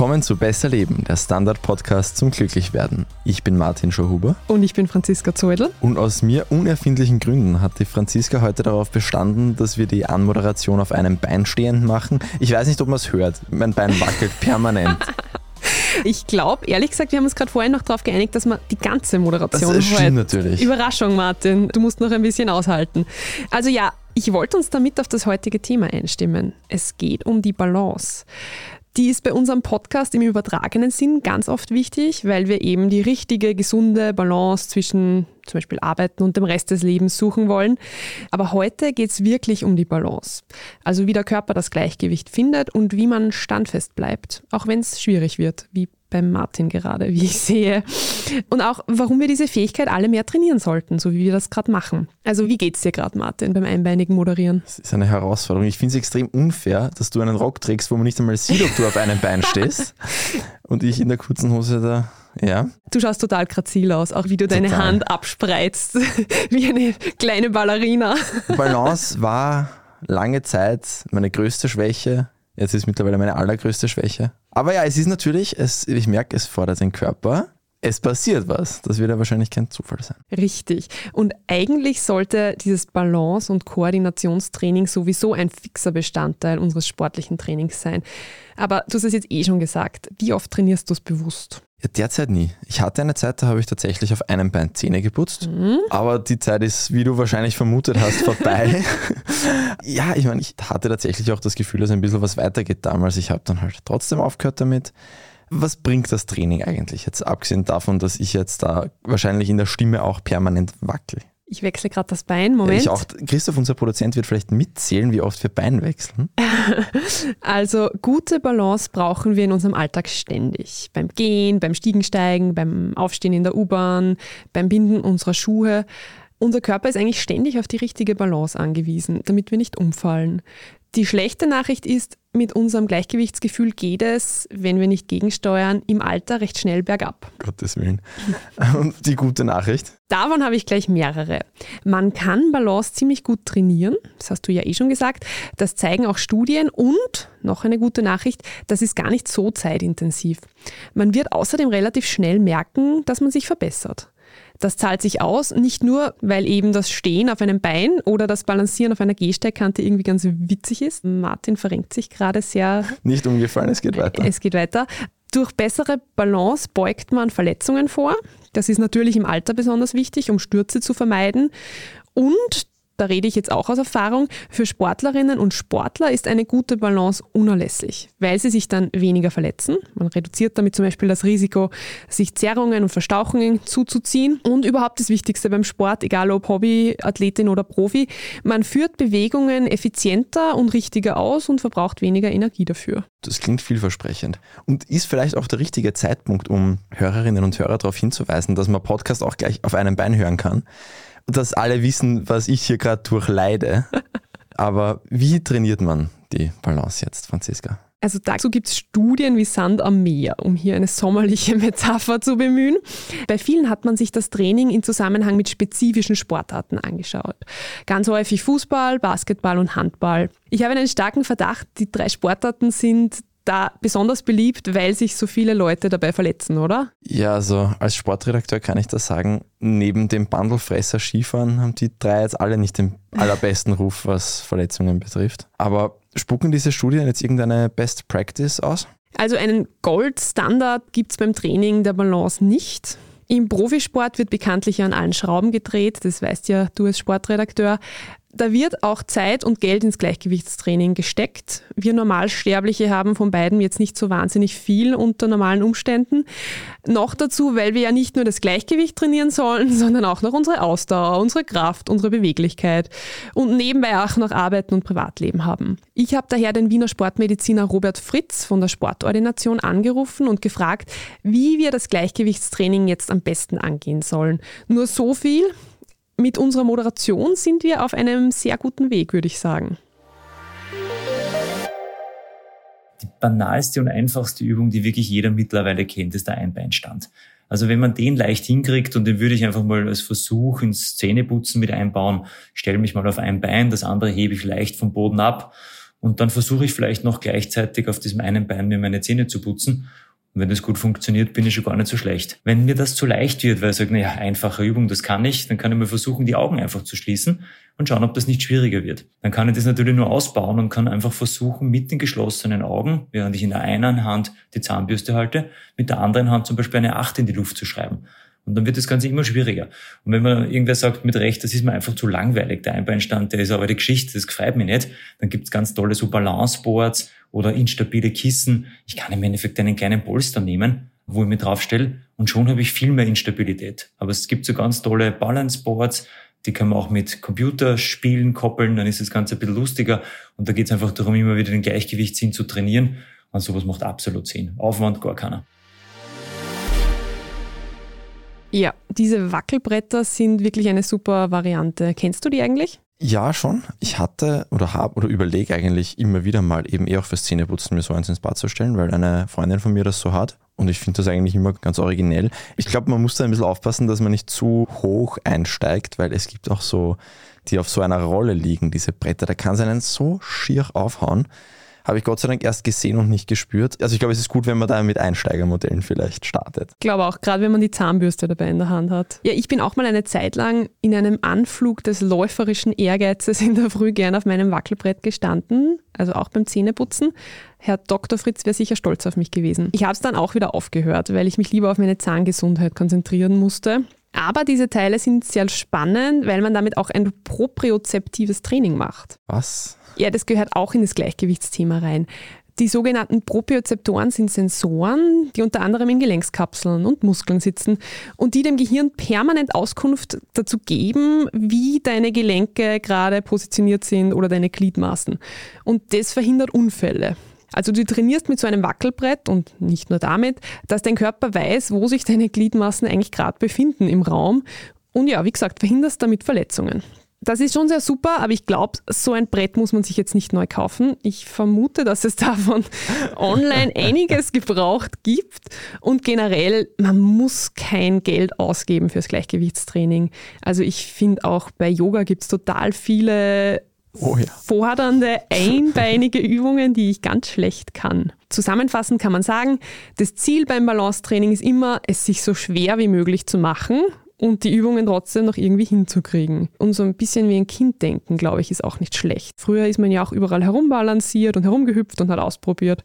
Willkommen zu Besser Leben, der Standard-Podcast zum Glücklichwerden. Ich bin Martin Schauhuber. Und ich bin Franziska Zeudel. Und aus mir unerfindlichen Gründen hat die Franziska heute darauf bestanden, dass wir die Anmoderation auf einem Bein stehend machen. Ich weiß nicht, ob man es hört. Mein Bein wackelt permanent. Ich glaube, ehrlich gesagt, wir haben uns gerade vorhin noch darauf geeinigt, dass wir die ganze Moderation das stimmt natürlich. Überraschung, Martin. Du musst noch ein bisschen aushalten. Also ja, ich wollte uns damit auf das heutige Thema einstimmen. Es geht um die Balance. Die ist bei unserem Podcast im übertragenen Sinn ganz oft wichtig, weil wir eben die richtige, gesunde Balance zwischen zum Beispiel Arbeiten und dem Rest des Lebens suchen wollen. Aber heute geht es wirklich um die Balance. Also wie der Körper das Gleichgewicht findet und wie man standfest bleibt, auch wenn es schwierig wird, wie beim Martin gerade, wie ich sehe. Und auch, warum wir diese Fähigkeit alle mehr trainieren sollten, so wie wir das gerade machen. Also wie geht es dir gerade, Martin, beim einbeinigen Moderieren? Das ist eine Herausforderung. Ich finde es extrem unfair, dass du einen Rock trägst, wo man nicht einmal sieht, ob du auf einem Bein stehst. Und ich in der kurzen Hose da ja. Du schaust total grazil aus, auch wie du total. deine Hand abspreizt, wie eine kleine Ballerina. Balance war lange Zeit meine größte Schwäche. Jetzt ist es mittlerweile meine allergrößte Schwäche. Aber ja, es ist natürlich, es, ich merke, es fordert den Körper. Es passiert was. Das wird ja wahrscheinlich kein Zufall sein. Richtig. Und eigentlich sollte dieses Balance- und Koordinationstraining sowieso ein fixer Bestandteil unseres sportlichen Trainings sein. Aber du hast es jetzt eh schon gesagt. Wie oft trainierst du es bewusst? Ja, derzeit nie. Ich hatte eine Zeit, da habe ich tatsächlich auf einem Bein Zähne geputzt. Mhm. Aber die Zeit ist, wie du wahrscheinlich vermutet hast, vorbei. ja, ich meine, ich hatte tatsächlich auch das Gefühl, dass ein bisschen was weitergeht damals. Ich habe dann halt trotzdem aufgehört damit. Was bringt das Training eigentlich? Jetzt abgesehen davon, dass ich jetzt da wahrscheinlich in der Stimme auch permanent wackel. Ich wechsle gerade das Bein, Moment. Ich auch. Christoph, unser Produzent, wird vielleicht mitzählen, wie oft wir Bein wechseln. also gute Balance brauchen wir in unserem Alltag ständig. Beim Gehen, beim Stiegensteigen, beim Aufstehen in der U-Bahn, beim Binden unserer Schuhe. Unser Körper ist eigentlich ständig auf die richtige Balance angewiesen, damit wir nicht umfallen. Die schlechte Nachricht ist, mit unserem Gleichgewichtsgefühl geht es, wenn wir nicht gegensteuern, im Alter recht schnell bergab. Gottes Willen. Und die gute Nachricht? Davon habe ich gleich mehrere. Man kann Balance ziemlich gut trainieren, das hast du ja eh schon gesagt. Das zeigen auch Studien und, noch eine gute Nachricht, das ist gar nicht so zeitintensiv. Man wird außerdem relativ schnell merken, dass man sich verbessert. Das zahlt sich aus, nicht nur, weil eben das Stehen auf einem Bein oder das Balancieren auf einer Gehsteigkante irgendwie ganz witzig ist. Martin verrenkt sich gerade sehr. Nicht umgefallen, es geht weiter. Es geht weiter. Durch bessere Balance beugt man Verletzungen vor. Das ist natürlich im Alter besonders wichtig, um Stürze zu vermeiden. Und da rede ich jetzt auch aus Erfahrung, für Sportlerinnen und Sportler ist eine gute Balance unerlässlich, weil sie sich dann weniger verletzen. Man reduziert damit zum Beispiel das Risiko, sich Zerrungen und Verstauchungen zuzuziehen. Und überhaupt das Wichtigste beim Sport, egal ob Hobby, Athletin oder Profi, man führt Bewegungen effizienter und richtiger aus und verbraucht weniger Energie dafür. Das klingt vielversprechend und ist vielleicht auch der richtige Zeitpunkt, um Hörerinnen und Hörer darauf hinzuweisen, dass man Podcast auch gleich auf einem Bein hören kann dass alle wissen, was ich hier gerade durchleide. Aber wie trainiert man die Balance jetzt, Franziska? Also dazu gibt es Studien wie Sand am Meer, um hier eine sommerliche Metapher zu bemühen. Bei vielen hat man sich das Training in Zusammenhang mit spezifischen Sportarten angeschaut. Ganz häufig Fußball, Basketball und Handball. Ich habe einen starken Verdacht, die drei Sportarten sind da besonders beliebt, weil sich so viele Leute dabei verletzen, oder? Ja, also als Sportredakteur kann ich das sagen. Neben dem Bandelfresser Skifahren haben die drei jetzt alle nicht den allerbesten Ruf, was Verletzungen betrifft. Aber spucken diese Studien jetzt irgendeine Best Practice aus? Also einen Goldstandard gibt es beim Training der Balance nicht. Im Profisport wird bekanntlich an allen Schrauben gedreht, das weißt ja du als Sportredakteur. Da wird auch Zeit und Geld ins Gleichgewichtstraining gesteckt. Wir Normalsterbliche haben von beiden jetzt nicht so wahnsinnig viel unter normalen Umständen. Noch dazu, weil wir ja nicht nur das Gleichgewicht trainieren sollen, sondern auch noch unsere Ausdauer, unsere Kraft, unsere Beweglichkeit und nebenbei auch noch Arbeiten und Privatleben haben. Ich habe daher den Wiener Sportmediziner Robert Fritz von der Sportordination angerufen und gefragt, wie wir das Gleichgewichtstraining jetzt am besten angehen sollen. Nur so viel, mit unserer Moderation sind wir auf einem sehr guten Weg, würde ich sagen. Die banalste und einfachste Übung, die wirklich jeder mittlerweile kennt, ist der Einbeinstand. Also wenn man den leicht hinkriegt und den würde ich einfach mal als Versuch ins Zähneputzen mit einbauen, stelle mich mal auf ein Bein, das andere hebe ich leicht vom Boden ab und dann versuche ich vielleicht noch gleichzeitig auf diesem einen Bein mir meine Zähne zu putzen. Und wenn das gut funktioniert, bin ich schon gar nicht so schlecht. Wenn mir das zu leicht wird, weil ich sage, naja, einfache Übung, das kann ich, dann kann ich mal versuchen, die Augen einfach zu schließen und schauen, ob das nicht schwieriger wird. Dann kann ich das natürlich nur ausbauen und kann einfach versuchen, mit den geschlossenen Augen, während ich in der einen Hand die Zahnbürste halte, mit der anderen Hand zum Beispiel eine Acht in die Luft zu schreiben. Und dann wird das Ganze immer schwieriger. Und wenn man irgendwer sagt, mit Recht, das ist mir einfach zu langweilig, der Einbeinstand, der ist aber die Geschichte, das gefällt mir nicht, dann gibt's ganz tolle so Balanceboards oder instabile Kissen. Ich kann im Endeffekt einen kleinen Polster nehmen, wo ich mich draufstelle und schon habe ich viel mehr Instabilität. Aber es gibt so ganz tolle Balanceboards, die kann man auch mit Computerspielen koppeln, dann ist das Ganze ein bisschen lustiger und da geht es einfach darum, immer wieder den Gleichgewichtssinn zu trainieren und sowas macht absolut Sinn. Aufwand gar keiner. Ja, diese Wackelbretter sind wirklich eine super Variante. Kennst du die eigentlich? Ja, schon. Ich hatte oder habe oder überlege eigentlich immer wieder mal eben eher auch fürs Zähneputzen mir so eins ins Bad zu stellen, weil eine Freundin von mir das so hat. Und ich finde das eigentlich immer ganz originell. Ich glaube, man muss da ein bisschen aufpassen, dass man nicht zu hoch einsteigt, weil es gibt auch so, die auf so einer Rolle liegen, diese Bretter. Da kann es einen so schier aufhauen. Habe ich Gott sei Dank erst gesehen und nicht gespürt. Also ich glaube, es ist gut, wenn man da mit Einsteigermodellen vielleicht startet. Ich glaube auch, gerade wenn man die Zahnbürste dabei in der Hand hat. Ja, ich bin auch mal eine Zeit lang in einem Anflug des läuferischen Ehrgeizes in der Früh gern auf meinem Wackelbrett gestanden, also auch beim Zähneputzen. Herr Dr. Fritz wäre sicher stolz auf mich gewesen. Ich habe es dann auch wieder aufgehört, weil ich mich lieber auf meine Zahngesundheit konzentrieren musste. Aber diese Teile sind sehr spannend, weil man damit auch ein propriozeptives Training macht. Was? Ja, das gehört auch in das Gewichtsthema rein. Die sogenannten Propriozeptoren sind Sensoren, die unter anderem in Gelenkskapseln und Muskeln sitzen und die dem Gehirn permanent Auskunft dazu geben, wie deine Gelenke gerade positioniert sind oder deine Gliedmaßen. Und das verhindert Unfälle. Also du trainierst mit so einem Wackelbrett und nicht nur damit, dass dein Körper weiß, wo sich deine Gliedmaßen eigentlich gerade befinden im Raum. Und ja, wie gesagt, verhinderst damit Verletzungen. Das ist schon sehr super, aber ich glaube, so ein Brett muss man sich jetzt nicht neu kaufen. Ich vermute, dass es davon online einiges gebraucht gibt und generell, man muss kein Geld ausgeben fürs Gleichgewichtstraining. Also ich finde auch bei Yoga gibt es total viele oh ja. fordernde, einbeinige Übungen, die ich ganz schlecht kann. Zusammenfassend kann man sagen, das Ziel beim Balancetraining ist immer, es sich so schwer wie möglich zu machen und die Übungen trotzdem noch irgendwie hinzukriegen. Und so ein bisschen wie ein Kind denken, glaube ich, ist auch nicht schlecht. Früher ist man ja auch überall herumbalanciert und herumgehüpft und hat ausprobiert.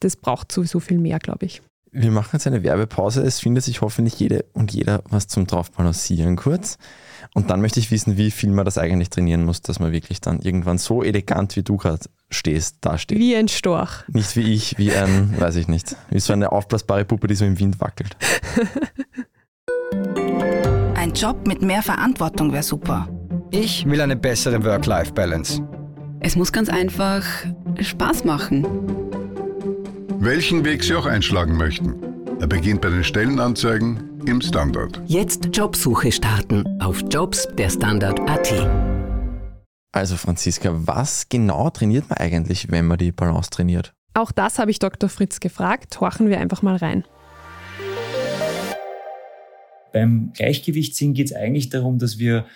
Das braucht sowieso viel mehr, glaube ich. Wir machen jetzt eine Werbepause. Es findet sich hoffentlich jede und jeder was zum Draufbalancieren kurz. Und dann möchte ich wissen, wie viel man das eigentlich trainieren muss, dass man wirklich dann irgendwann so elegant, wie du gerade stehst, dasteht. Wie ein Storch. Nicht wie ich, wie ein, weiß ich nicht, wie so eine aufblasbare Puppe, die so im Wind wackelt. Ein Job mit mehr Verantwortung wäre super. Ich will eine bessere Work-Life-Balance. Es muss ganz einfach Spaß machen. Welchen Weg Sie auch einschlagen möchten. Er beginnt bei den Stellenanzeigen im Standard. Jetzt Jobsuche starten auf Jobs der Standard.at. Also Franziska, was genau trainiert man eigentlich, wenn man die Balance trainiert? Auch das habe ich Dr. Fritz gefragt. Horchen wir einfach mal rein. Beim Gleichgewichtssinn geht es eigentlich darum, dass wir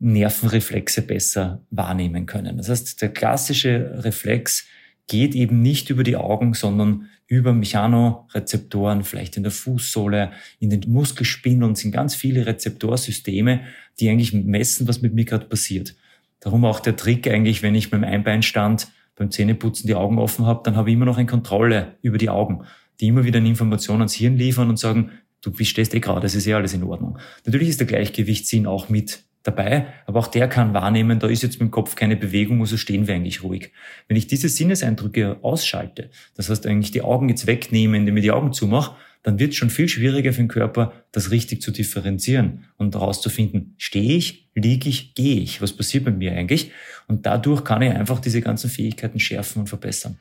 Nervenreflexe besser wahrnehmen können. Das heißt, der klassische Reflex geht eben nicht über die Augen, sondern über Mechanorezeptoren, vielleicht in der Fußsohle, in den Muskelspindeln sind ganz viele Rezeptorsysteme, die eigentlich messen, was mit mir gerade passiert. Darum auch der Trick eigentlich, wenn ich beim Einbeinstand beim Zähneputzen die Augen offen habe, dann habe ich immer noch eine Kontrolle über die Augen, die immer wieder eine Information ans Hirn liefern und sagen, du stehst eh gerade, es ist eh alles in Ordnung. Natürlich ist der Gleichgewichtssinn auch mit dabei, aber auch der kann wahrnehmen, da ist jetzt mit dem Kopf keine Bewegung, also stehen wir eigentlich ruhig. Wenn ich diese Sinneseindrücke ausschalte, das heißt eigentlich die Augen jetzt wegnehmen, indem ich die Augen zumache, dann wird es schon viel schwieriger für den Körper, das richtig zu differenzieren und herauszufinden, stehe ich, liege ich, gehe ich, was passiert bei mir eigentlich? Und dadurch kann ich einfach diese ganzen Fähigkeiten schärfen und verbessern.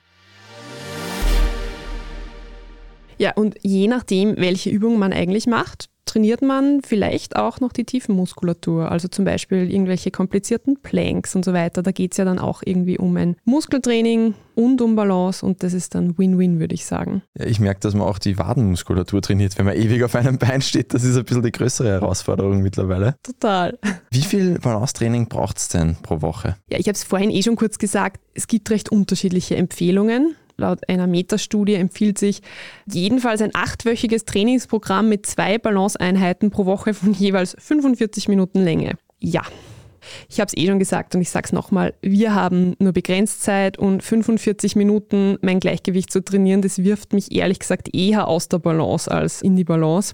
Ja, und je nachdem, welche Übung man eigentlich macht, trainiert man vielleicht auch noch die Tiefenmuskulatur, also zum Beispiel irgendwelche komplizierten Planks und so weiter. Da geht es ja dann auch irgendwie um ein Muskeltraining und um Balance und das ist dann Win-Win, würde ich sagen. Ja, ich merke, dass man auch die Wadenmuskulatur trainiert, wenn man ewig auf einem Bein steht. Das ist ein bisschen die größere Herausforderung mittlerweile. Total. Wie viel Balancetraining braucht es denn pro Woche? Ja, ich habe es vorhin eh schon kurz gesagt, es gibt recht unterschiedliche Empfehlungen. Laut einer Metastudie empfiehlt sich jedenfalls ein achtwöchiges Trainingsprogramm mit zwei Balanceeinheiten pro Woche von jeweils 45 Minuten Länge. Ja, ich habe es eh schon gesagt und ich sage es nochmal, wir haben nur begrenzt Zeit und 45 Minuten mein Gleichgewicht zu trainieren, das wirft mich ehrlich gesagt eher aus der Balance als in die Balance.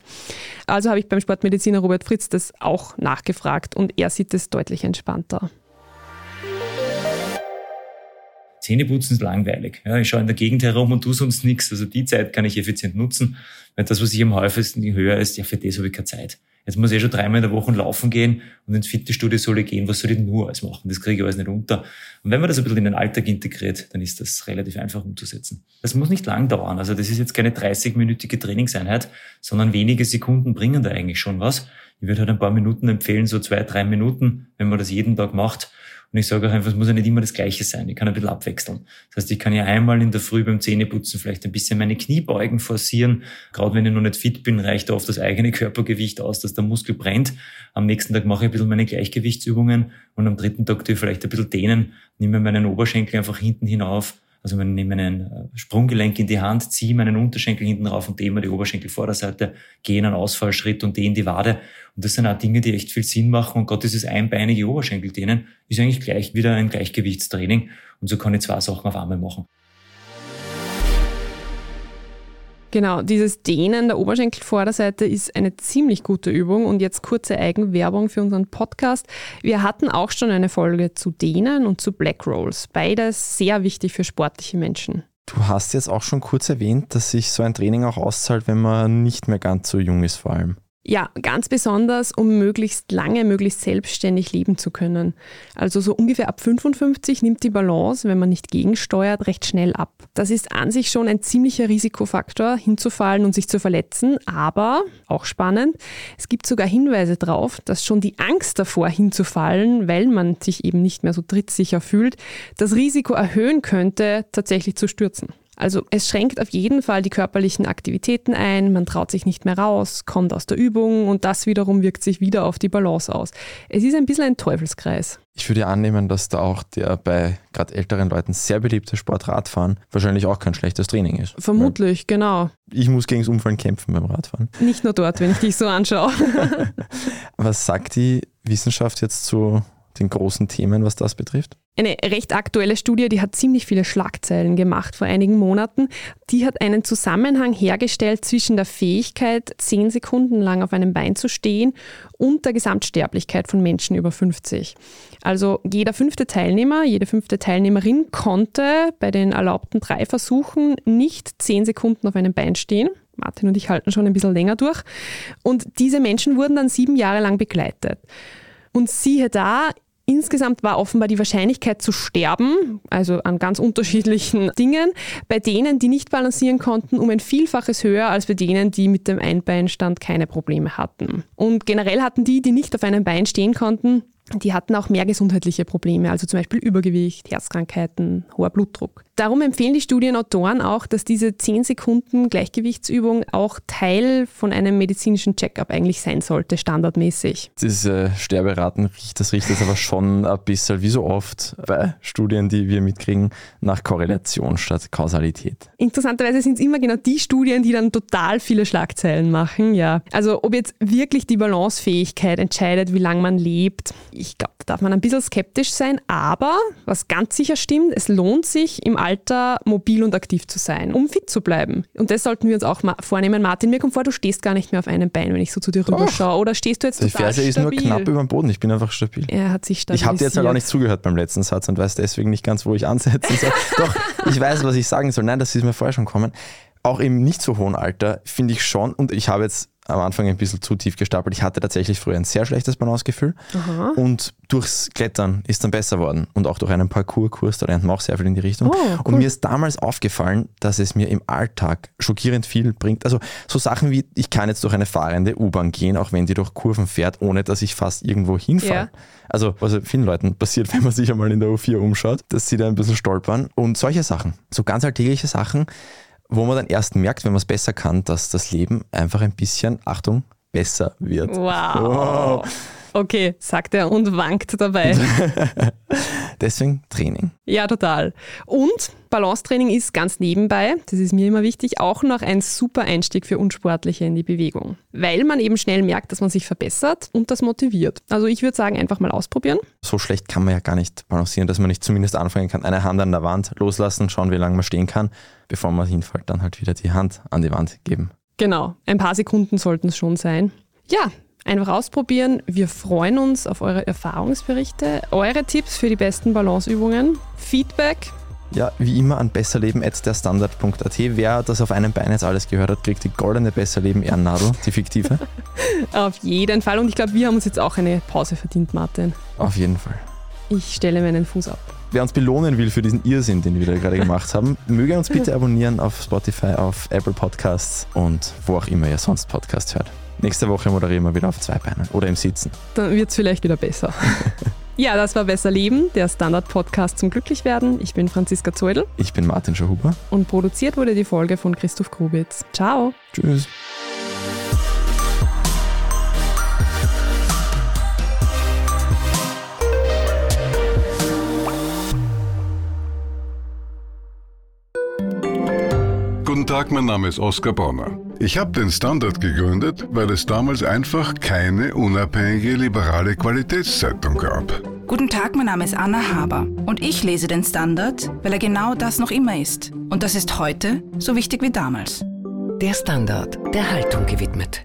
Also habe ich beim Sportmediziner Robert Fritz das auch nachgefragt und er sieht es deutlich entspannter. Zähneputzen ist langweilig. Ja, ich schaue in der Gegend herum und tue sonst nichts. Also die Zeit kann ich effizient nutzen, weil das, was ich am häufigsten höre, ist, ja, für das habe ich keine Zeit. Jetzt muss ich eh schon dreimal in der Woche laufen gehen und ins Fitnessstudio soll ich gehen. Was soll ich denn nur alles machen? Das kriege ich alles nicht unter. Und wenn man das ein bisschen in den Alltag integriert, dann ist das relativ einfach umzusetzen. Das muss nicht lang dauern. Also das ist jetzt keine 30-minütige Trainingseinheit, sondern wenige Sekunden bringen da eigentlich schon was. Ich würde halt ein paar Minuten empfehlen, so zwei, drei Minuten, wenn man das jeden Tag macht und ich sage auch einfach, es muss ja nicht immer das Gleiche sein. Ich kann ein bisschen abwechseln. Das heißt, ich kann ja einmal in der Früh beim Zähneputzen vielleicht ein bisschen meine Kniebeugen forcieren. Gerade wenn ich noch nicht fit bin, reicht oft das eigene Körpergewicht aus, dass der Muskel brennt. Am nächsten Tag mache ich ein bisschen meine Gleichgewichtsübungen und am dritten Tag tue ich vielleicht ein bisschen dehnen, nehme meinen Oberschenkel einfach hinten hinauf also man nehme einen äh, Sprunggelenk in die Hand, ziehe meinen Unterschenkel hinten rauf und dehne die Oberschenkelvorderseite, gehe in einen Ausfallschritt und dehne die Wade. Und das sind auch Dinge, die echt viel Sinn machen. Und gerade dieses einbeinige Oberschenkel dehnen ist eigentlich gleich wieder ein Gleichgewichtstraining. Und so kann ich zwei Sachen auf einmal machen. Genau, dieses Dehnen der Oberschenkelvorderseite ist eine ziemlich gute Übung und jetzt kurze Eigenwerbung für unseren Podcast. Wir hatten auch schon eine Folge zu Dehnen und zu Black Rolls. Beides sehr wichtig für sportliche Menschen. Du hast jetzt auch schon kurz erwähnt, dass sich so ein Training auch auszahlt, wenn man nicht mehr ganz so jung ist vor allem. Ja, ganz besonders, um möglichst lange, möglichst selbstständig leben zu können. Also so ungefähr ab 55 nimmt die Balance, wenn man nicht gegensteuert, recht schnell ab. Das ist an sich schon ein ziemlicher Risikofaktor, hinzufallen und sich zu verletzen. Aber, auch spannend, es gibt sogar Hinweise darauf, dass schon die Angst davor hinzufallen, weil man sich eben nicht mehr so trittsicher fühlt, das Risiko erhöhen könnte, tatsächlich zu stürzen. Also es schränkt auf jeden Fall die körperlichen Aktivitäten ein, man traut sich nicht mehr raus, kommt aus der Übung und das wiederum wirkt sich wieder auf die Balance aus. Es ist ein bisschen ein Teufelskreis. Ich würde annehmen, dass da auch der bei gerade älteren Leuten sehr beliebte Sport Radfahren wahrscheinlich auch kein schlechtes Training ist. Vermutlich, Weil genau. Ich muss gegen das Umfallen kämpfen beim Radfahren. Nicht nur dort, wenn ich dich so anschaue. Was sagt die Wissenschaft jetzt zu den großen Themen, was das betrifft? Eine recht aktuelle Studie, die hat ziemlich viele Schlagzeilen gemacht vor einigen Monaten. Die hat einen Zusammenhang hergestellt zwischen der Fähigkeit, zehn Sekunden lang auf einem Bein zu stehen und der Gesamtsterblichkeit von Menschen über 50. Also jeder fünfte Teilnehmer, jede fünfte Teilnehmerin konnte bei den erlaubten drei Versuchen nicht zehn Sekunden auf einem Bein stehen. Martin und ich halten schon ein bisschen länger durch. Und diese Menschen wurden dann sieben Jahre lang begleitet. Und siehe da, Insgesamt war offenbar die Wahrscheinlichkeit zu sterben, also an ganz unterschiedlichen Dingen, bei denen, die nicht balancieren konnten, um ein Vielfaches höher als bei denen, die mit dem Einbeinstand keine Probleme hatten. Und generell hatten die, die nicht auf einem Bein stehen konnten, die hatten auch mehr gesundheitliche Probleme, also zum Beispiel Übergewicht, Herzkrankheiten, hoher Blutdruck. Darum empfehlen die Studienautoren auch, dass diese 10 Sekunden Gleichgewichtsübung auch Teil von einem medizinischen Checkup eigentlich sein sollte, standardmäßig. Diese Sterberaten, das riecht jetzt aber schon ein bisschen, wie so oft bei Studien, die wir mitkriegen, nach Korrelation statt Kausalität. Interessanterweise sind es immer genau die Studien, die dann total viele Schlagzeilen machen, ja. Also ob jetzt wirklich die Balancefähigkeit entscheidet, wie lange man lebt, ich glaube, da darf man ein bisschen skeptisch sein, aber was ganz sicher stimmt, es lohnt sich im Alter mobil und aktiv zu sein, um fit zu bleiben. Und das sollten wir uns auch mal vornehmen. Martin, mir kommt vor, du stehst gar nicht mehr auf einem Bein, wenn ich so zu dir rüberschaue. Oder stehst du jetzt Die Ferse ist nur knapp über dem Boden, ich bin einfach stabil. Er hat sich stabilisiert. Ich habe dir jetzt halt auch nicht zugehört beim letzten Satz und weiß deswegen nicht ganz, wo ich ansetzen soll. Doch, ich weiß, was ich sagen soll. Nein, das ist mir vorher schon gekommen. Auch im nicht so hohen Alter finde ich schon, und ich habe jetzt am Anfang ein bisschen zu tief gestapelt. Ich hatte tatsächlich früher ein sehr schlechtes Balancegefühl und durchs Klettern ist dann besser worden und auch durch einen Parcourskurs, da lernt man auch sehr viel in die Richtung. Oh, cool. Und mir ist damals aufgefallen, dass es mir im Alltag schockierend viel bringt. Also so Sachen wie, ich kann jetzt durch eine fahrende U-Bahn gehen, auch wenn die durch Kurven fährt, ohne dass ich fast irgendwo hinfalle. Ja. Also was vielen Leuten passiert, wenn man sich einmal in der U4 umschaut, dass sie da ein bisschen stolpern und solche Sachen. So ganz alltägliche Sachen, wo man dann erst merkt, wenn man es besser kann, dass das Leben einfach ein bisschen, Achtung, besser wird. Wow. Okay, sagt er und wankt dabei. Deswegen Training. Ja, total. Und Balancetraining ist ganz nebenbei, das ist mir immer wichtig, auch noch ein super Einstieg für Unsportliche in die Bewegung. Weil man eben schnell merkt, dass man sich verbessert und das motiviert. Also ich würde sagen, einfach mal ausprobieren. So schlecht kann man ja gar nicht balancieren, dass man nicht zumindest anfangen kann, eine Hand an der Wand loslassen, schauen, wie lange man stehen kann, bevor man hinfällt, dann halt wieder die Hand an die Wand geben. Genau, ein paar Sekunden sollten es schon sein. Ja, einfach ausprobieren. Wir freuen uns auf eure Erfahrungsberichte, eure Tipps für die besten Balanceübungen, Feedback. Ja, wie immer an besserleben.derstandard.at. Wer das auf einem Bein jetzt alles gehört hat, kriegt die goldene Besserleben-Ehrennadel, die fiktive. Auf jeden Fall. Und ich glaube, wir haben uns jetzt auch eine Pause verdient, Martin. auf jeden Fall. Ich stelle meinen Fuß ab. Wer uns belohnen will für diesen Irrsinn, den wir da gerade gemacht haben, möge uns bitte abonnieren auf Spotify, auf Apple Podcasts und wo auch immer ihr sonst Podcast hört. Nächste Woche moderieren wir wieder auf zwei Beinen oder im Sitzen. Dann wird es vielleicht wieder besser. ja, das war Besser Leben, der Standard-Podcast zum Glücklichwerden. Ich bin Franziska Zeudel Ich bin Martin Schahuber. und produziert wurde die Folge von Christoph Grubitz. Ciao! Tschüss. Guten Tag, mein Name ist Oskar Bonner. Ich habe den Standard gegründet, weil es damals einfach keine unabhängige liberale Qualitätszeitung gab. Guten Tag, mein Name ist Anna Haber und ich lese den Standard, weil er genau das noch immer ist. Und das ist heute so wichtig wie damals. Der Standard, der Haltung gewidmet.